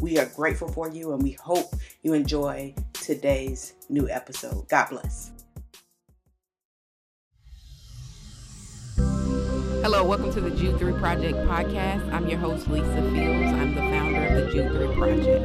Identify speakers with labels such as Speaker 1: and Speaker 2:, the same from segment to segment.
Speaker 1: We are grateful for you and we hope you enjoy today's new episode. God bless. Hello, welcome to the Jude 3 Project podcast. I'm your host, Lisa Fields. I'm the founder of the Jude 3 Project.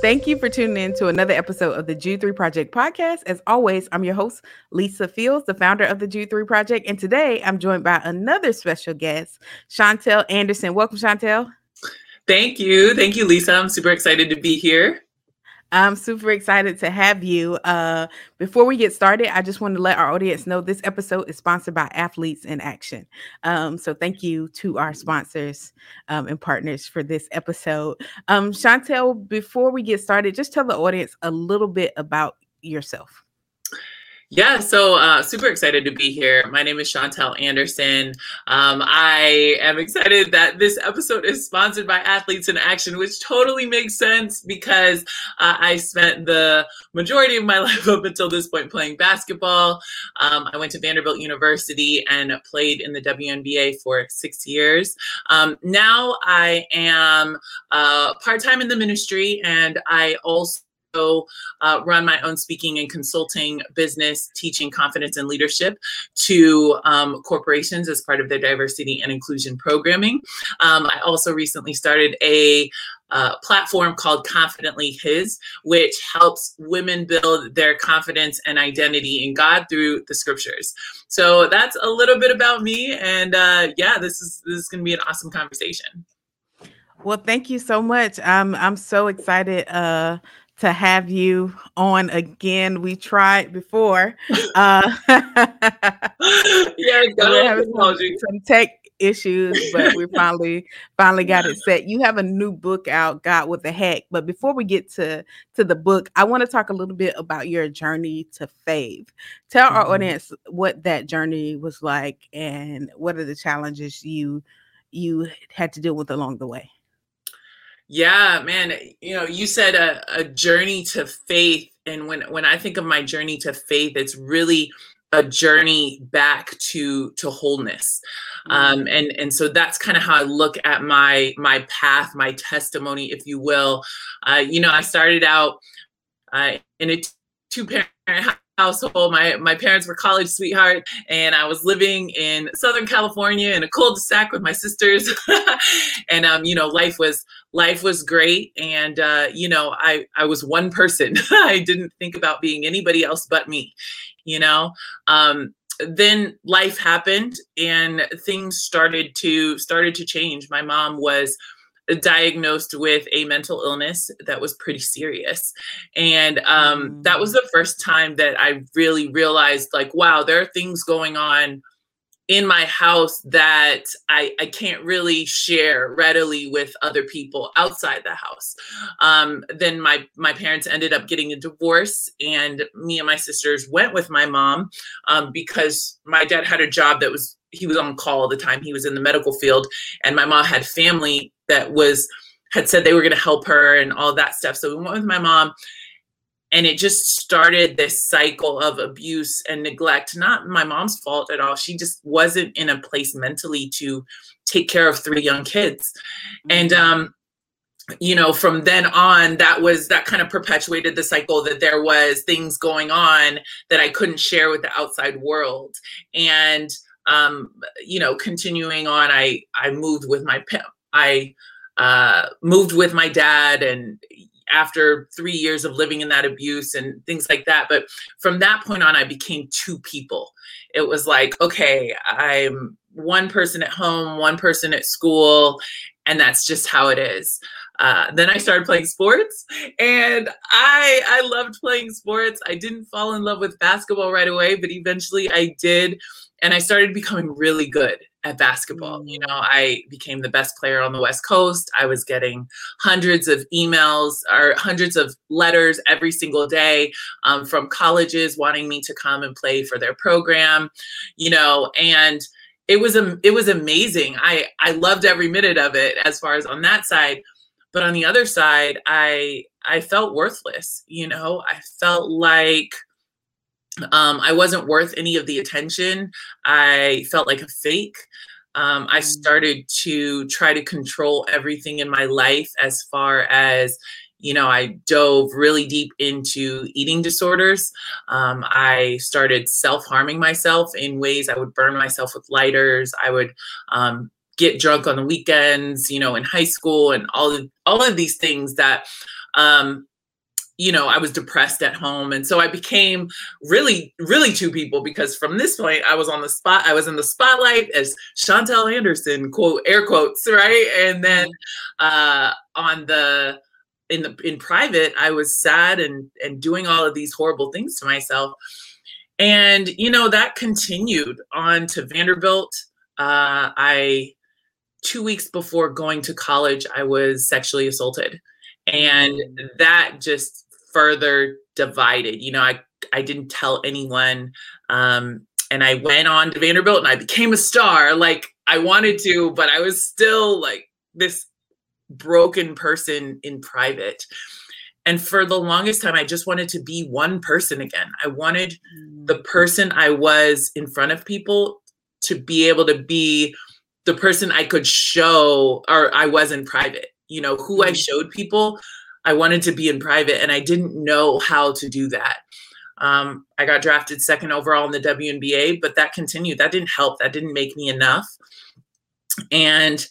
Speaker 1: Thank you for tuning in to another episode of the Jude 3 Project podcast. As always, I'm your host, Lisa Fields, the founder of the Jude 3 Project. And today I'm joined by another special guest, Chantelle Anderson. Welcome, Chantelle.
Speaker 2: Thank you. Thank you, Lisa. I'm super excited to be here.
Speaker 1: I'm super excited to have you. Uh, before we get started, I just want to let our audience know this episode is sponsored by Athletes in Action. Um, so thank you to our sponsors um, and partners for this episode. Um, Chantelle, before we get started, just tell the audience a little bit about yourself.
Speaker 2: Yeah, so uh, super excited to be here. My name is Chantelle Anderson. Um, I am excited that this episode is sponsored by Athletes in Action, which totally makes sense because uh, I spent the majority of my life up until this point playing basketball. Um, I went to Vanderbilt University and played in the WNBA for six years. Um, now I am uh, part time in the ministry and I also uh, run my own speaking and consulting business, teaching confidence and leadership to um, corporations as part of their diversity and inclusion programming. Um, I also recently started a uh, platform called Confidently His, which helps women build their confidence and identity in God through the scriptures. So that's a little bit about me, and uh, yeah, this is this is going to be an awesome conversation.
Speaker 1: Well, thank you so much. I'm I'm so excited uh, to have you on again. We tried before. Uh, yeah, we're having some, some tech issues, but we finally finally got it set. You have a new book out, God What the Heck. But before we get to to the book, I want to talk a little bit about your journey to faith. Tell mm-hmm. our audience what that journey was like and what are the challenges you you had to deal with along the way.
Speaker 2: Yeah, man. You know, you said a, a journey to faith. And when when I think of my journey to faith, it's really a journey back to to wholeness um, mm-hmm. and and so that's kind of how i look at my my path my testimony if you will uh, you know i started out uh, in a two parent household. My my parents were college sweetheart, and I was living in Southern California in a cul-de-sac with my sisters. and um, you know, life was life was great, and uh, you know, I I was one person. I didn't think about being anybody else but me. You know. Um, then life happened and things started to started to change my mom was diagnosed with a mental illness that was pretty serious. And um, mm. that was the first time that I really realized, like, wow, there are things going on in my house that I, I can't really share readily with other people outside the house. Um, then my my parents ended up getting a divorce, and me and my sisters went with my mom um, because my dad had a job that was he was on call all the time. He was in the medical field, and my mom had family that was had said they were going to help her and all that stuff. So we went with my mom, and it just started this cycle of abuse and neglect. Not my mom's fault at all. She just wasn't in a place mentally to take care of three young kids, and mm-hmm. um, you know from then on that was that kind of perpetuated the cycle that there was things going on that i couldn't share with the outside world and um, you know, continuing on, I I moved with my I uh, moved with my dad, and after three years of living in that abuse and things like that. But from that point on, I became two people. It was like, okay, I'm one person at home, one person at school, and that's just how it is. Uh, then I started playing sports, and I I loved playing sports. I didn't fall in love with basketball right away, but eventually I did and I started becoming really good at basketball. You know, I became the best player on the West Coast. I was getting hundreds of emails or hundreds of letters every single day um, from colleges wanting me to come and play for their program. You know, and it was a it was amazing. I I loved every minute of it as far as on that side. But on the other side, I I felt worthless. You know, I felt like um, I wasn't worth any of the attention. I felt like a fake. Um, I mm. started to try to control everything in my life as far as, you know, I dove really deep into eating disorders. Um, I started self harming myself in ways I would burn myself with lighters. I would um, get drunk on the weekends, you know, in high school and all of, all of these things that um, you know, I was depressed at home. And so I became really, really two people because from this point I was on the spot, I was in the spotlight as Chantelle Anderson, quote, air quotes, right? And then mm-hmm. uh on the in the in private, I was sad and and doing all of these horrible things to myself. And you know, that continued on to Vanderbilt. Uh I two weeks before going to college, I was sexually assaulted. And mm. that just further divided. You know, I I didn't tell anyone. Um, and I went on to Vanderbilt and I became a star like I wanted to, but I was still like this broken person in private. And for the longest time, I just wanted to be one person again. I wanted the mm. person I was in front of people to be able to be the person I could show or I was in private. You know, who I mm. showed people I wanted to be in private and I didn't know how to do that. Um, I got drafted second overall in the WNBA, but that continued. That didn't help. That didn't make me enough. And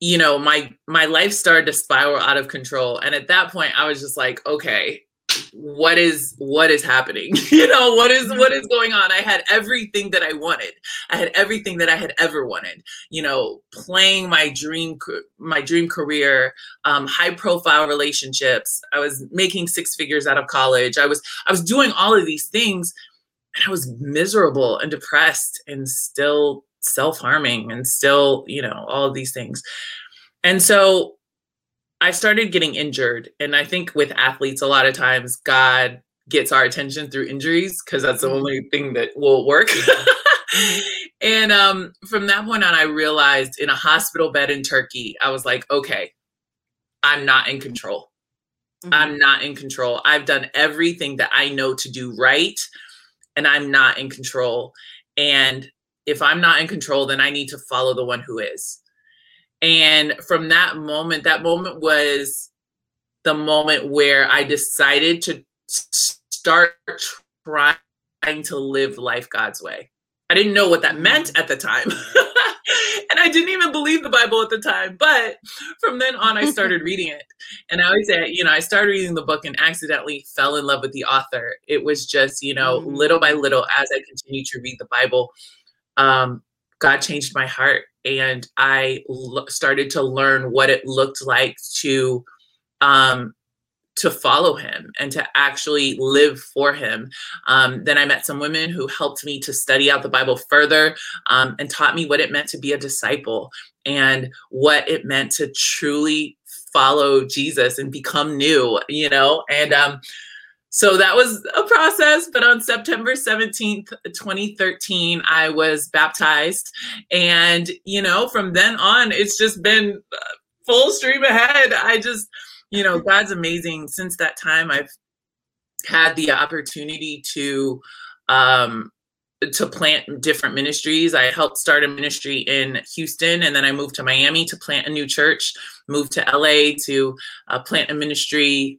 Speaker 2: you know, my my life started to spiral out of control. And at that point, I was just like, okay, what is what is happening? You know what is what is going on? I had everything that i wanted. I had everything that i had ever wanted. You know playing my dream my dream career um, high profile relationships. I was making six figures out of college. I was i was doing all of these things and i was miserable and depressed and still self-harming and still you know all of these things. And so I started getting injured. And I think with athletes, a lot of times God gets our attention through injuries because that's the mm-hmm. only thing that will work. Mm-hmm. and um, from that point on, I realized in a hospital bed in Turkey, I was like, okay, I'm not in control. Mm-hmm. I'm not in control. I've done everything that I know to do right, and I'm not in control. And if I'm not in control, then I need to follow the one who is. And from that moment, that moment was the moment where I decided to start trying to live life God's way. I didn't know what that meant at the time. and I didn't even believe the Bible at the time. But from then on, I started reading it. And I always say, you know, I started reading the book and accidentally fell in love with the author. It was just, you know, mm-hmm. little by little, as I continued to read the Bible, um, God changed my heart and I l- started to learn what it looked like to um, to follow him and to actually live for him. Um, then I met some women who helped me to study out the Bible further um, and taught me what it meant to be a disciple and what it meant to truly follow Jesus and become new, you know, and um, so that was a process. But on September 17th, 2013, I was baptized. And, you know, from then on, it's just been uh, full stream ahead. I just, you know, God's amazing. Since that time, I've had the opportunity to, um, to plant different ministries. I helped start a ministry in Houston and then I moved to Miami to plant a new church, moved to LA to uh, plant a ministry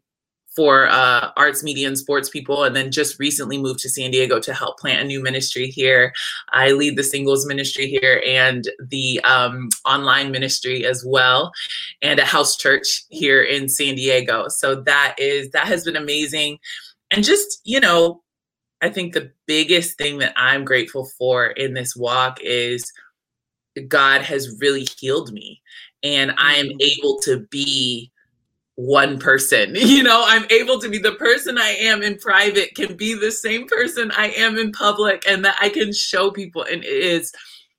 Speaker 2: for uh, arts, media, and sports people, and then just recently moved to San Diego to help plant a new ministry here. I lead the singles ministry here and the um, online ministry as well, and a house church here in San Diego. So that is that has been amazing, and just you know, I think the biggest thing that I'm grateful for in this walk is God has really healed me, and I am mm. able to be one person. You know, I'm able to be the person I am in private, can be the same person I am in public, and that I can show people. And it is,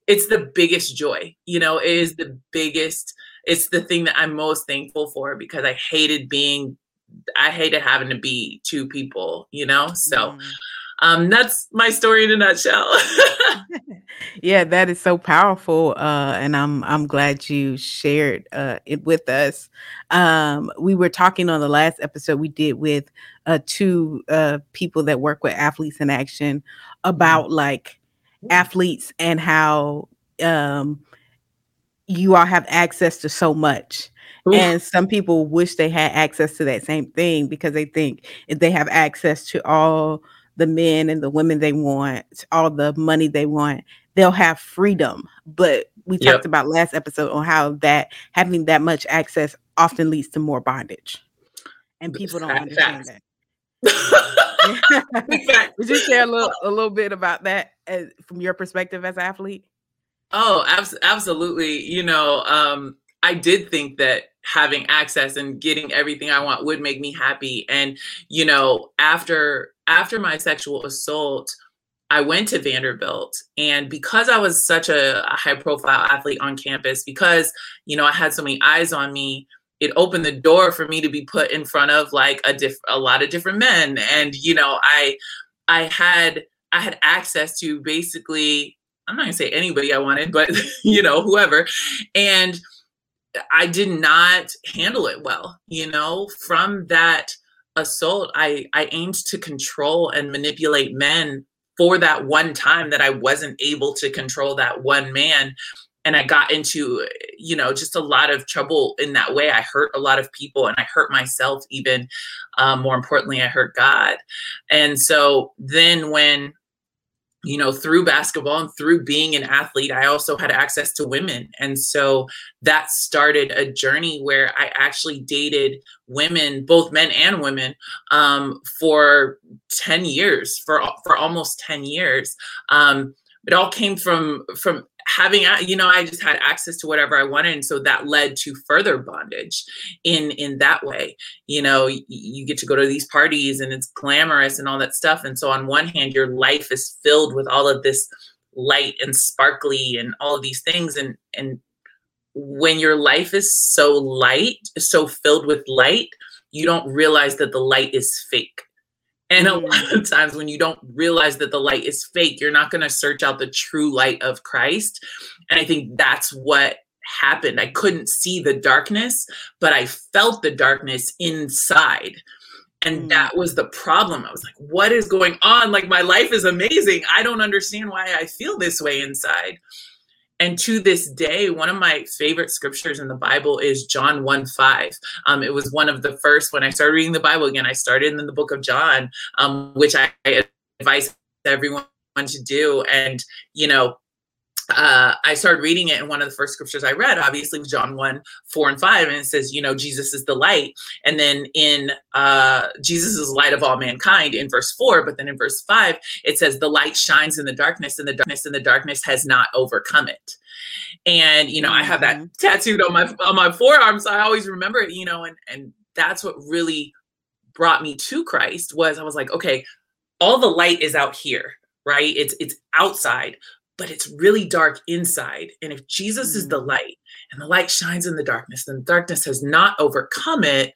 Speaker 2: it's the biggest joy. You know, it is the biggest. It's the thing that I'm most thankful for because I hated being, I hated having to be two people. You know, so. Mm um, that's my story in a nutshell.
Speaker 1: yeah, that is so powerful, uh, and I'm I'm glad you shared uh, it with us. Um, we were talking on the last episode we did with uh, two uh, people that work with athletes in action about mm-hmm. like athletes and how um, you all have access to so much. And some people wish they had access to that same thing because they think if they have access to all the men and the women they want, all the money they want, they'll have freedom. But we yep. talked about last episode on how that having that much access often leads to more bondage. And people don't understand that. Would you share a little a little bit about that as, from your perspective as an athlete?
Speaker 2: Oh, abs- absolutely. You know, um, I did think that having access and getting everything I want would make me happy. And, you know, after after my sexual assault, I went to Vanderbilt and because I was such a, high profile athlete on campus, because, you know, I had so many eyes on me, it opened the door for me to be put in front of like a diff- a lot of different men and you know i i had i had access to basically i'm not going to say anybody i wanted but you know whoever and I did not handle it well. You know, from that assault, I I aimed to control and manipulate men for that one time that I wasn't able to control that one man. And I got into, you know, just a lot of trouble in that way. I hurt a lot of people and I hurt myself, even um, more importantly, I hurt God. And so then when you know, through basketball and through being an athlete, I also had access to women. And so that started a journey where I actually dated women, both men and women, um, for 10 years, for, for almost 10 years. Um, it all came from from having you know i just had access to whatever i wanted and so that led to further bondage in in that way. You know you, get to go to these parties and it's glamorous and all that stuff and so on one hand your life is filled with all of this light and sparkly and all of these things and and when your life is so light so filled with light you don't realize that the light is fake and a lot mm. of times when you don't realize that the light is fake, you're not going to search out the true light of Christ. And I think that's what happened. I couldn't see the darkness, but I felt the darkness inside. And mm. that was the problem. I was like, what is going on? Like, my life is amazing. I don't understand why I feel this way inside. And to this day, one of my favorite scriptures in the Bible is John 1 5. Um, it was one of the first, when I started reading the Bible again, I started in the book of John, um, which I advise everyone to do. And, you know, uh, I started reading it, and one of the first scriptures I read, obviously, was John 1 4 and 5. And it says, you know, Jesus is the light. And then in uh, Jesus is the light of all mankind in verse 4. But then in verse 5, it says, the light shines in the darkness, and the darkness and the darkness has not overcome it. And, you know. I have that mm-hmm. tattooed on my on my forearm. So I always remember it, you know, and and that's what really brought me to Christ was I was like, okay, all the light is out here right it's it's outside but it's really dark inside. And if Jesus mm-hmm. is the mm. light and the light shines in the darkness, and the darkness has not overcome it,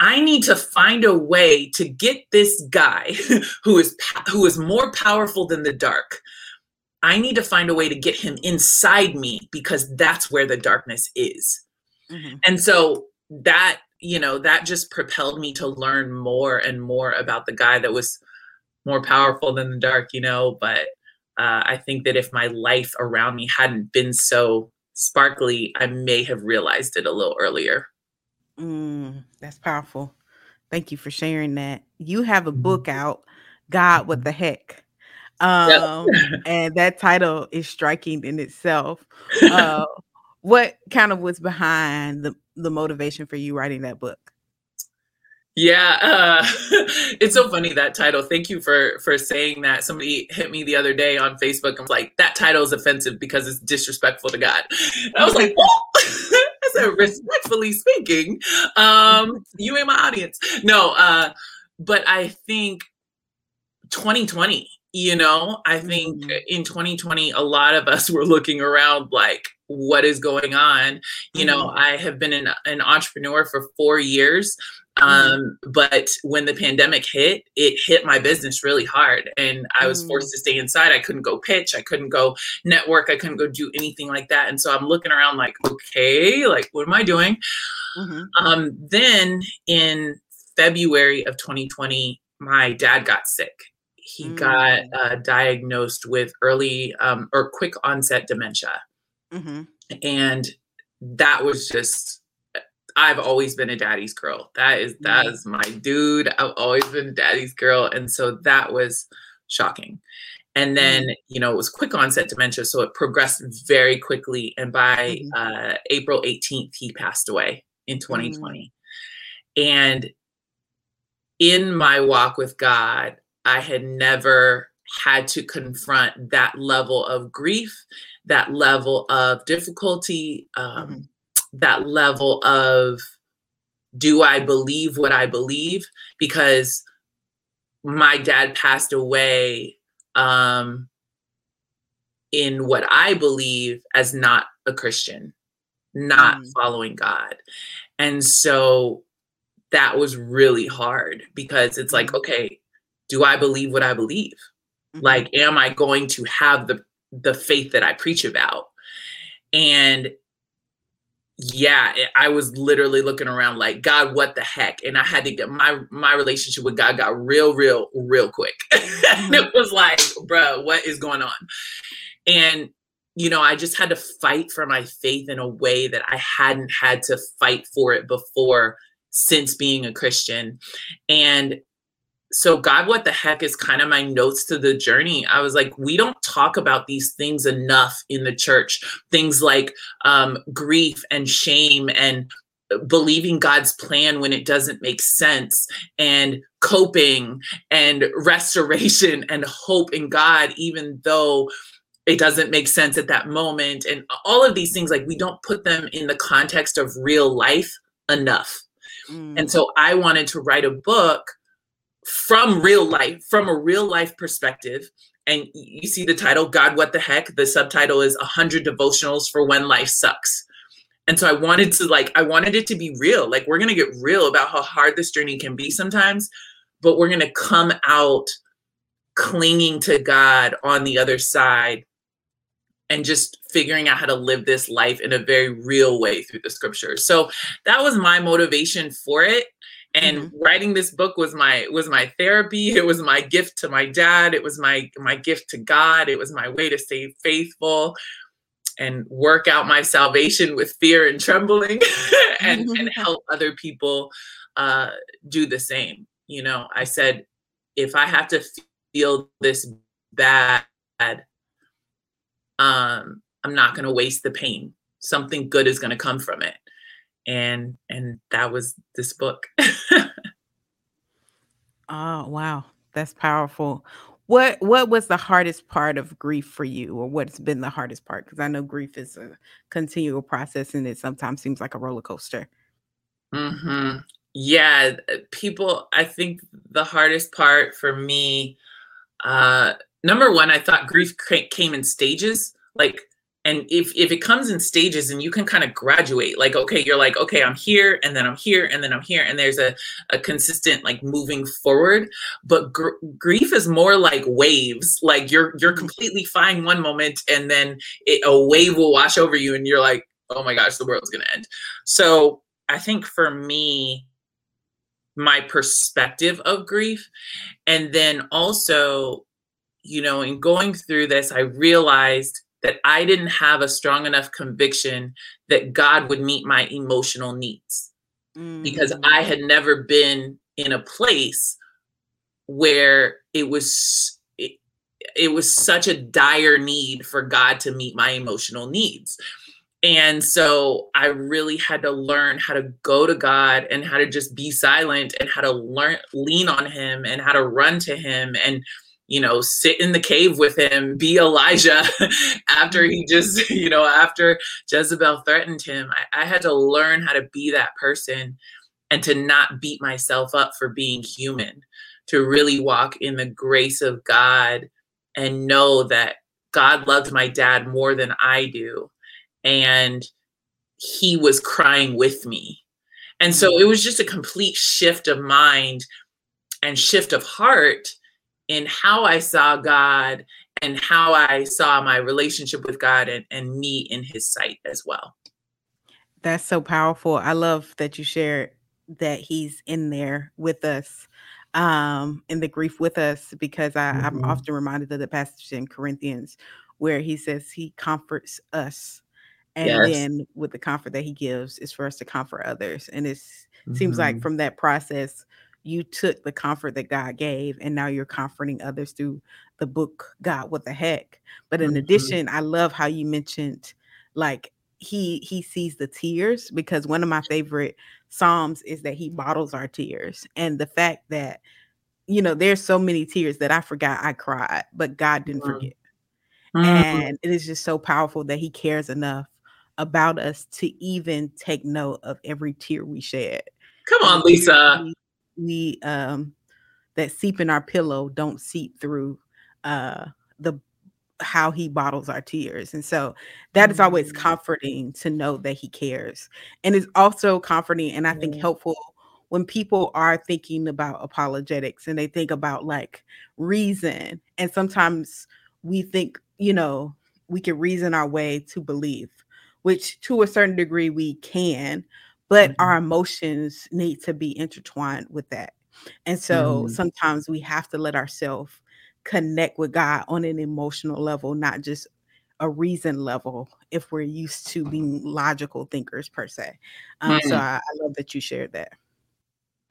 Speaker 2: I need to find a way to get this guy who is who is more powerful than the dark. I need to find a way to get him inside me because that's where the darkness is. Mm-hmm. And so that, you know, that just propelled me to learn more and more about the guy that was more powerful than the dark, you know, but uh, I think that if my life around me hadn't been so sparkly, I may have realized it a little earlier.
Speaker 1: Mm, that's powerful. Thank you for sharing that. You have a mm-hmm. book out, God What the Heck. Um, yep. and that title is striking in itself. Uh, what kind of was behind the, the motivation for you writing that book?
Speaker 2: Yeah, uh, it's so funny that title. Thank you for for saying that. Somebody hit me the other day on Facebook and was like, "That title is offensive because it's disrespectful to God." And I was like, "Oh, I said respectfully speaking, um, you ain't my audience." No, uh, but I think 2020 you know i think mm-hmm. in 2020 a lot of us were looking around like what is going on you mm-hmm. know i have been an, an entrepreneur for four years mm-hmm. um, but when the pandemic hit it hit my business really hard and i was forced mm. to stay inside i couldn't go pitch i couldn't go network i couldn't go do anything like that and so i'm looking around like okay like what am i doing mm-hmm. um, then in february of 2020 my dad got sick he mm. got uh, diagnosed with early um, or quick onset dementia. Mm-hmm. And that was just, I've always been a daddy's girl. That is, that is my dude. I've always been daddy's girl. And so that was shocking. And then, mm. you know, it was quick onset dementia. So it progressed very quickly. And by mm-hmm. uh, April 18th, he passed away in 2020. Mm. And in my walk with God, I had never had to confront that level of grief, that level of difficulty, um, mm-hmm. that level of do I believe what I believe? Because my dad passed away um, in what I believe as not a Christian, not mm-hmm. following God. And so that was really hard because it's like, mm-hmm. okay, do I believe what I believe? Mm-hmm. Like, am I going to have the the faith that I preach about? And yeah, I was literally looking around like, God, what the heck? And I had to get my my relationship with God got real, real, real quick. Mm-hmm. it was like, bro, what is going on? And you know, I just had to fight for my faith in a way that I hadn't had to fight for it before since being a Christian. And so god what the heck is kind of my notes to the journey? I was like we don't talk about these things enough in the church. Things like um, grief and shame and believing god's plan when it doesn't make sense and coping and restoration and hope in god even though it doesn't make sense at that moment. And all of these things like we don't put them in the context of real life enough. Mm. and so i wanted to write a book from real life, from a real life perspective. And you see the title, God, What the Heck? The subtitle is 100 Devotionals for When Life Sucks. And so I wanted to, like, I wanted it to be real. Like, we're going to get real about how hard this journey can be sometimes, but we're going to come out clinging to God on the other side and just figuring out how to live this life in a very real way through the scriptures. So that was my motivation for it and mm-hmm. writing this book was my was my therapy. It was my gift to my dad. It was my my gift to god. It was my way to stay faithful and work out my salvation with fear and trembling and, and help other people uh, do the same. You know i said if i have to feel this bad um i'm not going to waste the pain. Something good is going to come from it and and that was this book.
Speaker 3: Oh wow. That's powerful. What what was the hardest part of grief for you or what's been the hardest part? Because i know grief is a continual process and it sometimes seems like a roller coaster.
Speaker 2: Mm-hmm. yeah people i think the hardest part for me uh number one i thought grief came in stages. Like and if if it comes in stages and you can kind of graduate like okay you're like okay i'm here and then i'm here and then i'm here and there's a, a consistent like moving forward but gr- grief is more like waves like you're you're mm-hmm. completely fine one moment and then it, a wave will wash over you and you're like oh my gosh the world's gonna end so i think for me my perspective of grief and then also you know in going through this i realized that I didn't have a strong enough conviction that God would meet my emotional needs mm. because I had never been in a place where it was it, it was such a dire need for God to meet my emotional needs. And so I really had to learn how to go to God and how to just be silent and how to learn lean on him and how to run to him and you know, sit in the cave with him, be Elijah after he just, you know, after Jezebel threatened him. I, I, had to learn how to be that person and to not beat myself up for being human, to really walk in the grace of God and know that God loved my dad more than I do. And he was crying with me. And so mm. it was just a complete shift of mind and shift of heart in how I saw God and how I saw my relationship with God and, and me in his sight as well.
Speaker 1: That's so powerful. I love that you shared that he's in there with us um in the grief with us because I, mm-hmm. I'm often reminded of the passage in Corinthians where he says he comforts us and yes. then with the comfort that he gives is for us to comfort others and it mm-hmm. seems like mm-hmm. from that process you took the comfort that god gave and now you're comforting others through the book god what the heck but in mm-hmm. addition i love how you mentioned like he he sees the tears because one of my favorite psalms is that he bottles our tears and the fact that you know there's so many tears that i forgot i cried but god didn't mm-hmm. forget mm-hmm. and it is just so powerful that he cares enough about us to even take note of every tear we shed.
Speaker 2: Come on, Lisa.
Speaker 1: We, um that seep in our pillow don't seep through uh the how he bottles our tears. And so that is always mm. comforting to know that he cares. And it's also comforting and I think helpful when people are thinking about apologetics and they think about like reason. And sometimes we think, you know, we can reason our way to believe which to a certain degree we can, but mm-hmm. our emotions need to be intertwined with that. And so mm-hmm. sometimes we have to let ourselves connect with God on an emotional level, not just a reason level if we're used to being logical thinkers per se. Um, mm-hmm. So I, I, love that you shared that.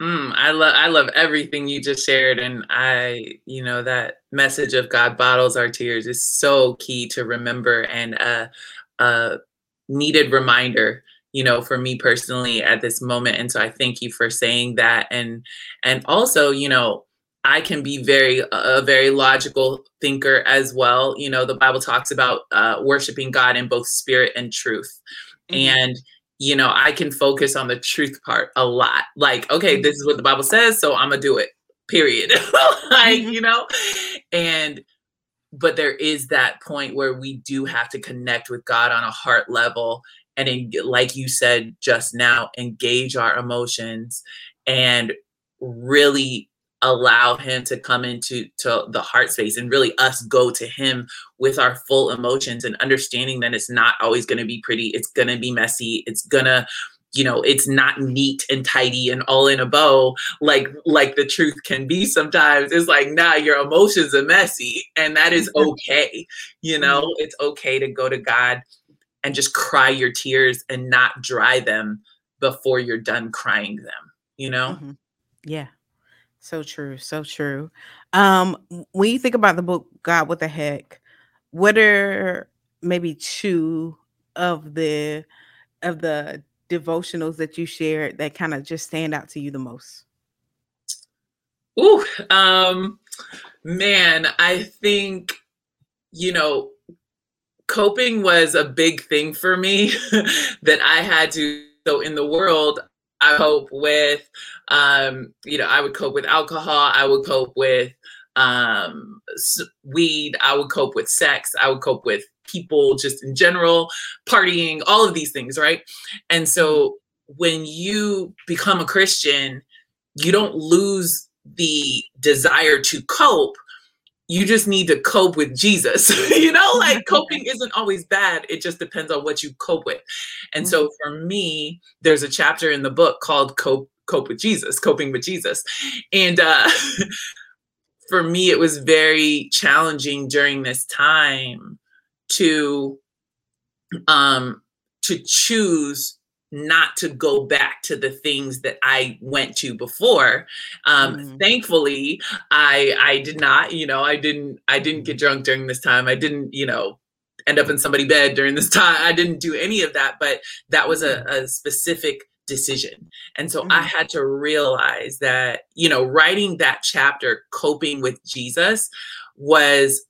Speaker 2: Mm, I love I love everything you just shared, and I, you know, that message of God bottles our tears is so key to remember. And uh, uh, needed reminder you know for me personally at this moment and so i thank you for saying that and and also you know i can be very a very logical thinker as well you know the bible talks about uh, worshiping god in both spirit and truth mm-hmm. and you know i can focus on the truth part a lot like okay mm-hmm. this is what the bible says so i'm gonna do it period like mm-hmm. you know and but there is that point where we do have to connect with God on a heart level and like you said just now engage our emotions and really allow him to come into to the heart space and really us go to him with our full emotions and understanding that it's not always going to be pretty it's going to be messy it's going to you know it's not neat and tidy and all in a bow like like the truth can be sometimes. It's like nah your emotions are messy and that is okay you know? It's okay to go to god and just cry your tears and not dry them before you're done crying them you know mm-hmm.
Speaker 1: yeah so true so true um when you think about the book god what the heck what are maybe two of the of the devotionals that you shared that kind of just stand out to you the most?
Speaker 2: Ooh, um, man, I think, you know, coping was a big thing for me that I had to. So in the world, I cope with, um, you know, I would cope with alcohol. I would cope with um, weed. I would cope with sex. I would cope with people just in general, partying, all of these things, right? And so when you become a Christian, you don't lose the desire to cope. You just need to cope with Jesus. you know, like coping isn't always bad. It just depends on what you cope with. And so mm-hmm. for me, there's a chapter in the book called Cope Cope with Jesus, Coping with Jesus. And uh for me it was very challenging during this time to um to choose not to go back to the things that I went to before. Um, mm. Thankfully, I I did not. You know, I didn't I didn't get drunk during this time. I didn't you know end up in somebody's bed during this time. I didn't do any of that. But that was a, mm-hmm. a specific decision. And so mm. I had to realize that you know writing that chapter, coping with Jesus, was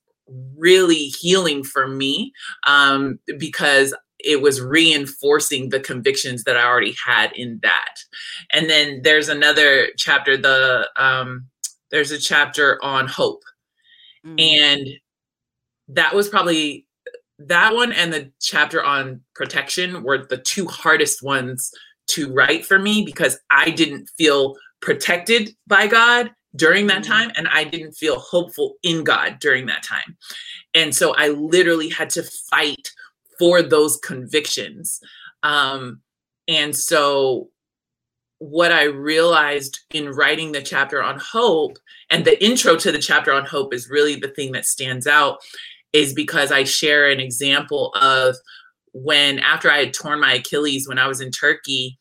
Speaker 2: really healing for me um, because it was reinforcing the convictions that I already had in that. And then there's another chapter, the um, there's a chapter on hope. Mm. And that was probably that one and the chapter on protection were the two hardest ones to write for me because I didn't feel protected by God during that mm-hmm. time and I didn't feel hopeful in God during that time. And so I literally had to fight for those convictions. Um, and so what I realized in writing the chapter on hope, and the intro to the chapter on hope is really the thing that stands out, is because I share an example of when after I had torn my Achilles when I was in Turkey,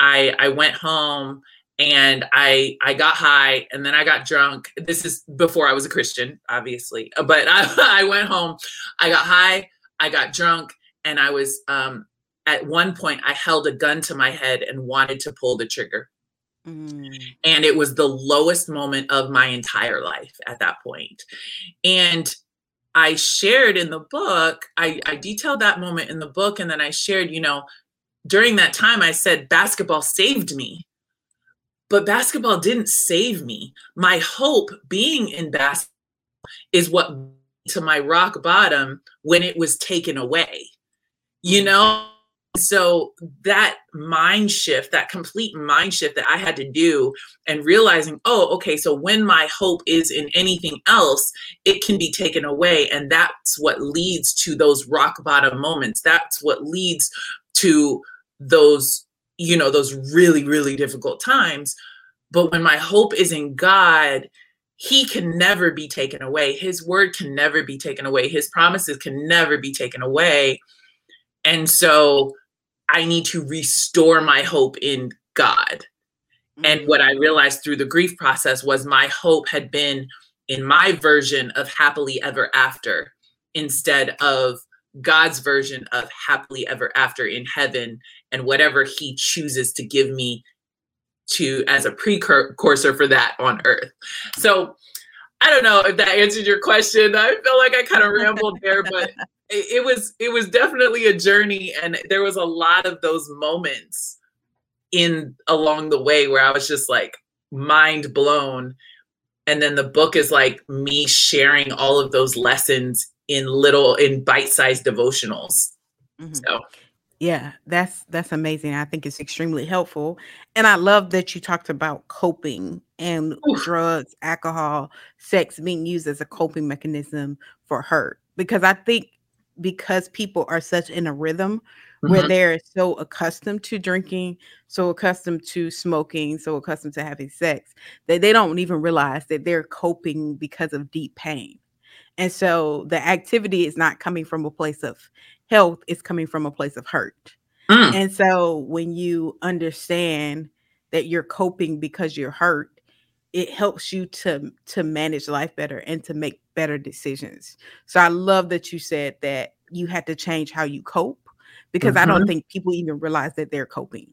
Speaker 2: I I went home and I I got high and then I got drunk. This is before I was a Christian, obviously, but I, I went home. I got high, I got drunk, and I was um, at one point I held a gun to my head and wanted to pull the trigger. Mm. And it was the lowest moment of my entire life at that point. And I shared in the book, I, I detailed that moment in the book, and then I shared, you know, during that time, I said basketball saved me. But basketball didn't save me. My hope being in basketball is what to my rock bottom when it was taken away. You mm. know, so that mind shift that complete mind shift that i had to do and realizing oh okay so when my hope is in anything else it can be taken away and that's what leads to those rock bottom moments that's what leads to those you know those really really difficult times but when my hope is in god he can never be taken away his word can never be taken away his promises can never be taken away and so I need to restore my hope in God. Mm-hmm. And what I realized through the grief process was my hope had been in my version of happily ever after instead of God's version of happily ever after in heaven and whatever he chooses to give me to as a precursor for that on earth. So I don't know if that answered your question. I feel like I kind of rambled there, but it, it was it was definitely a journey, and there was a lot of those moments in along the way where I was just like mind blown. And then the book is like me sharing all of those lessons in little in bite-sized devotionals. Mm-hmm. So
Speaker 1: yeah, that's that's amazing. I think it's extremely helpful. And I love that you talked about coping and drugs, alcohol, sex being used as a coping mechanism for hurt. Because I think because people are such in a rhythm mm-hmm. where they're so accustomed to drinking, so accustomed to smoking, so accustomed to having sex, that they don't even realize that they're coping because of deep pain. And so the activity is not coming from a place of health is coming from a place of hurt. Mm. And so when you understand that you're coping because you're hurt, it helps you to to manage life better and to make better decisions. So I love that you said that you had to change how you cope because mm-hmm. I don't mm-hmm. think people even realize that they're coping.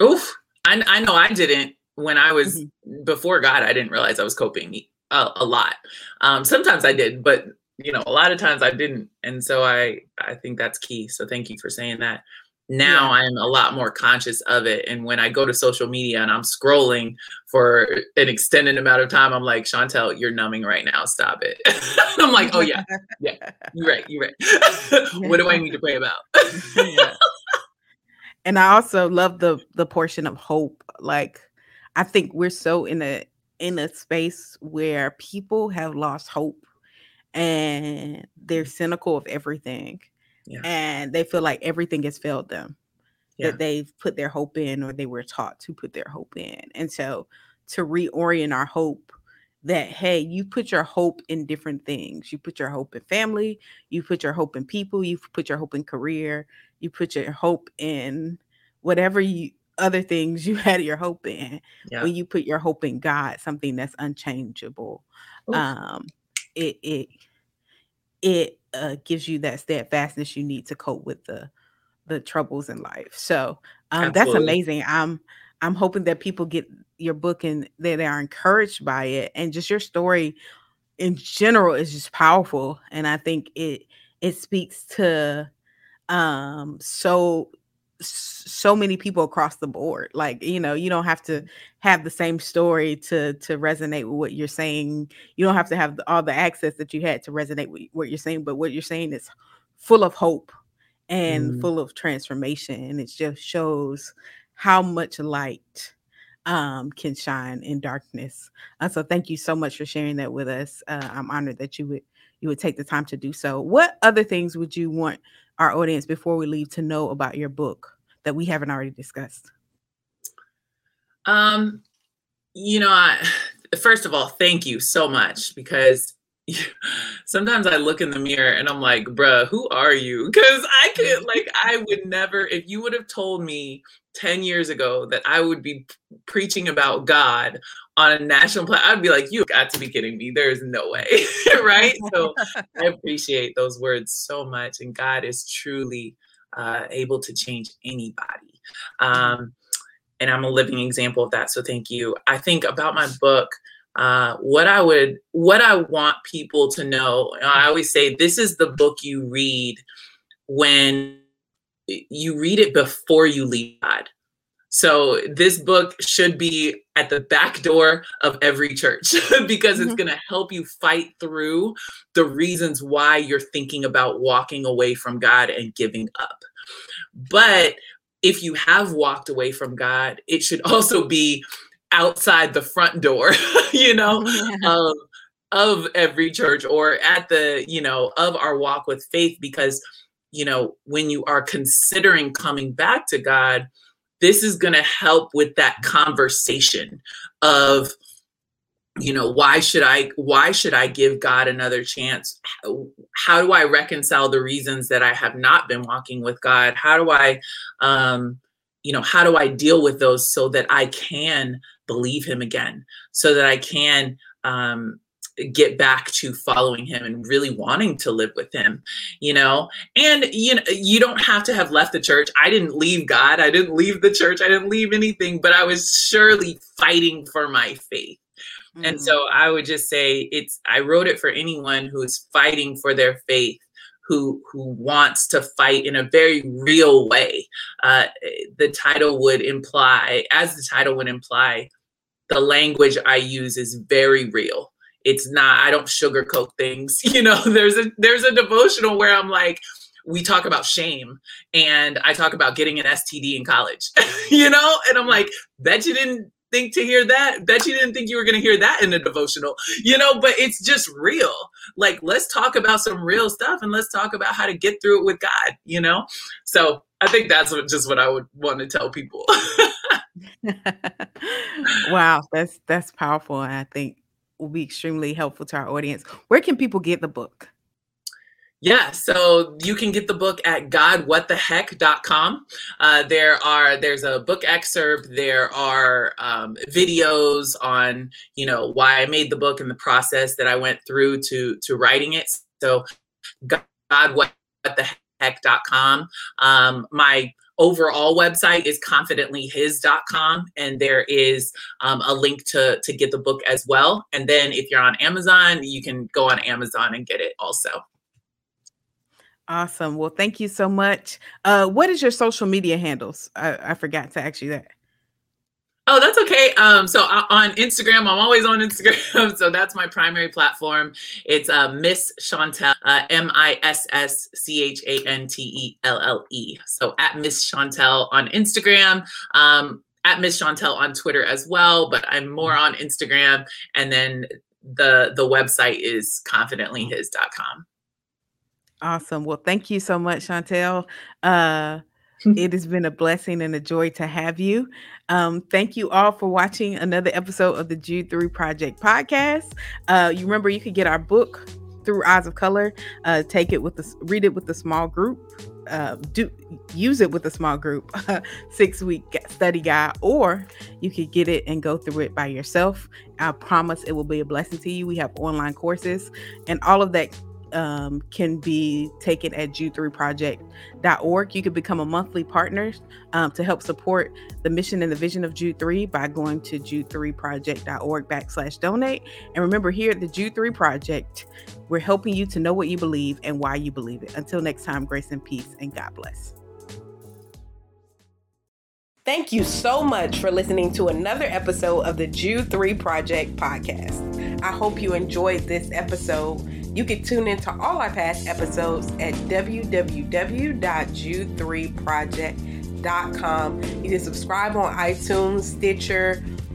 Speaker 2: Oof. I, I know I didn't when I was mm-hmm. before God, I didn't realize I was coping a, a lot. Um, sometimes I did, but you know, a lot of times I didn't. And so I I think that's key. So thank you for saying that. Now yeah. I'm a lot more conscious of it. And when I go to social media and I'm scrolling for an extended amount of time, I'm like, Chantelle, you're numbing right now. Stop it. I'm like, oh yeah, yeah, you're right, you're right. what do I need to pray about?
Speaker 1: yeah. And I also love the the portion of hope. Like I think we're so in a in a space where people have lost hope and they're cynical of everything yeah. and they feel like everything has failed them yeah. that they've put their hope in or they were taught to put their hope in and so to reorient our hope that hey you put your hope in different things you put your hope in family you put your hope in people you put your hope in career you put your hope in whatever you other things you had your hope in yeah. when you put your hope in god something that's unchangeable Oof. um it it it uh, gives you that steadfastness you need to cope with the the troubles in life. So um, that's amazing. I'm I'm hoping that people get your book and that they are encouraged by it, and just your story in general is just powerful. And I think it it speaks to um so so many people across the board like you know you don't have to have the same story to to resonate with what you're saying you don't have to have all the access that you had to resonate with what you're saying but what you're saying is full of hope and mm. full of transformation and it just shows how much light um, can shine in darkness. Uh, so thank you so much for sharing that with us. Uh, I'm honored that you would you would take the time to do so. What other things would you want our audience before we leave to know about your book that we haven't already discussed?
Speaker 2: Um, you know, I, first of all, thank you so much because sometimes I look in the mirror and I'm like, bruh, who are you? Because I could, like, I would never, if you would have told me 10 years ago that I would be preaching about God on a national platform, I'd be like, you got to be kidding me. There's no way. right. So I appreciate those words so much. And God is truly uh, able to change anybody. Um, and I'm a living example of that. So thank you. I think about my book. Uh, what I would, what I want people to know, I always say this is the book you read when you read it before you leave God. So this book should be at the back door of every church because it's mm-hmm. going to help you fight through the reasons why you're thinking about walking away from God and giving up. But if you have walked away from God, it should also be outside the front door, you know, of, of every church or at the, you know, of our walk with faith because you know, when you are considering coming back to God, this is going to help with that conversation of you know why should i why should i give god another chance? How, do i reconcile the reasons that i have not been walking with god? How do i um you know how do i deal with those so that i can believe him again? So that i can um get back to following him and really wanting to live with him you know? And you know you don't have to have left the church. I didn't leave god. I didn't leave the church. I didn't leave anything but i was surely fighting for my faith. Mm-hmm. and so i would just say it's i wrote it for anyone who's fighting for their faith who who wants to fight in a very real way. Uh, the title would imply as the title would imply the language i use is very real it's not i don't sugarcoat things you know there's a there's a devotional where i'm like we talk about shame and i talk about getting an std in college you know? And i'm like bet you didn't think to hear that bet you didn't think you were going to hear that in a devotional you know? But it's just real. Like let's talk about some real stuff and let's talk about how to get through it with god you know? So i think that's what, just what i would want to tell people.
Speaker 1: Wow that's that's powerful and i think will be extremely helpful to our audience. Where can people get the book?
Speaker 2: Yeah, so you can get the book at godwhattheheck.com. Uh, there are there's a book excerpt. There are um, videos on you know why I made the book and the process that I went through to to writing it. So godwhattheheck.com. Um, my overall website is confidentlyhis.com and there is um, a link to to get the book as well. And then if you're on amazon you can go on amazon and get it also.
Speaker 1: Awesome. Well thank you so much. Uh what is your social media handles? I, I forgot to ask you that
Speaker 2: Oh, that's okay. Um, so uh, on Instagram, I'm always on Instagram. so that's my primary platform. It's uh, Miss Chantelle, uh, M I S S C H A N T E L L E. So at Miss Chantelle on Instagram. Um, at Miss Chantelle on Twitter as well, but I'm more on Instagram. And then the the website is confidentlyhis.com.
Speaker 1: Awesome. Well, thank you so much, Chantelle. Uh, it has been a blessing and a joy to have you. Um, thank you all for watching another episode of the Jude 3 Project podcast. Uh, you remember you could get our book through Eyes of Color. Uh, take it with the read it with a small group. Uh, do use it with a small group, six week study guide, or you could get it and go through it by yourself. I promise it will be a blessing to you. We have online courses, and all of that um, can be taken at jude3project.org. You can become a monthly partner um, to help support the mission and the vision of Jude 3 by going to jude3project.org backslash donate. And remember, here at the Jude 3 Project, we're helping you to know what you believe and why you believe it. Until next time, grace and peace, and God bless.
Speaker 3: Thank you so much for listening to another episode of the Jude 3 Project podcast. I hope you enjoyed this episode. You can tune into all our past episodes at www.jude3project.com. You can subscribe on iTunes, Stitcher,